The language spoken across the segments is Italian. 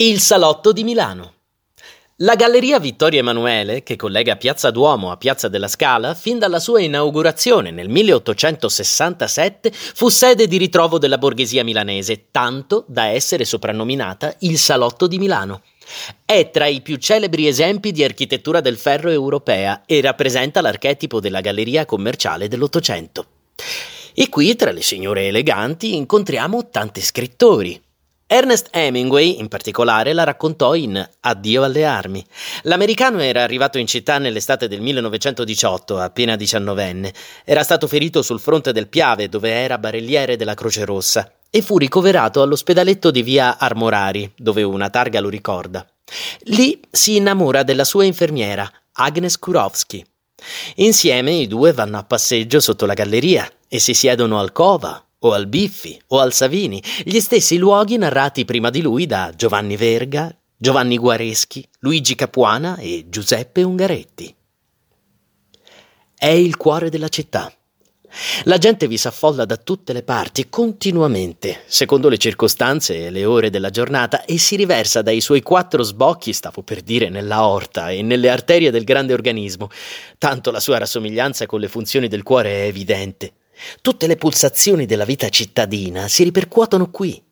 Il salotto di Milano. La Galleria Vittorio Emanuele, che collega Piazza Duomo a Piazza della Scala, fin dalla sua inaugurazione nel 1867 fu sede di ritrovo della borghesia milanese, tanto da essere soprannominata il Salotto di Milano. È tra i più celebri esempi di architettura del ferro europea e rappresenta l'archetipo della galleria commerciale dell'Ottocento. E qui, tra le signore eleganti, incontriamo tanti scrittori, Ernest Hemingway, in particolare, la raccontò in Addio alle armi. L'americano era arrivato in città nell'estate del 1918, appena diciannovenne. Era stato ferito sul fronte del Piave, dove era barelliere della Croce Rossa, e fu ricoverato all'ospedaletto di via Armorari, dove una targa lo ricorda. Lì si innamora della sua infermiera, Agnes Kurowski. Insieme i due vanno a passeggio sotto la galleria e si siedono al cova o al Biffi, o al Savini, gli stessi luoghi narrati prima di lui da Giovanni Verga, Giovanni Guareschi, Luigi Capuana e Giuseppe Ungaretti. È il cuore della città. La gente vi s'affolla da tutte le parti, continuamente, secondo le circostanze e le ore della giornata, e si riversa dai suoi quattro sbocchi, stavo per dire, nella orta e nelle arterie del grande organismo, tanto la sua rassomiglianza con le funzioni del cuore è evidente. Tutte le pulsazioni della vita cittadina si ripercuotono qui.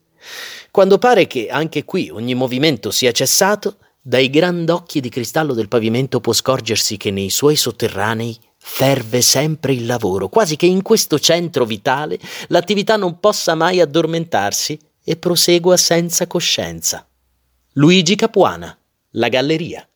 Quando pare che anche qui ogni movimento sia cessato, dai grandocchi di cristallo del pavimento può scorgersi che nei suoi sotterranei ferve sempre il lavoro, quasi che in questo centro vitale l'attività non possa mai addormentarsi e prosegua senza coscienza. Luigi Capuana, La Galleria.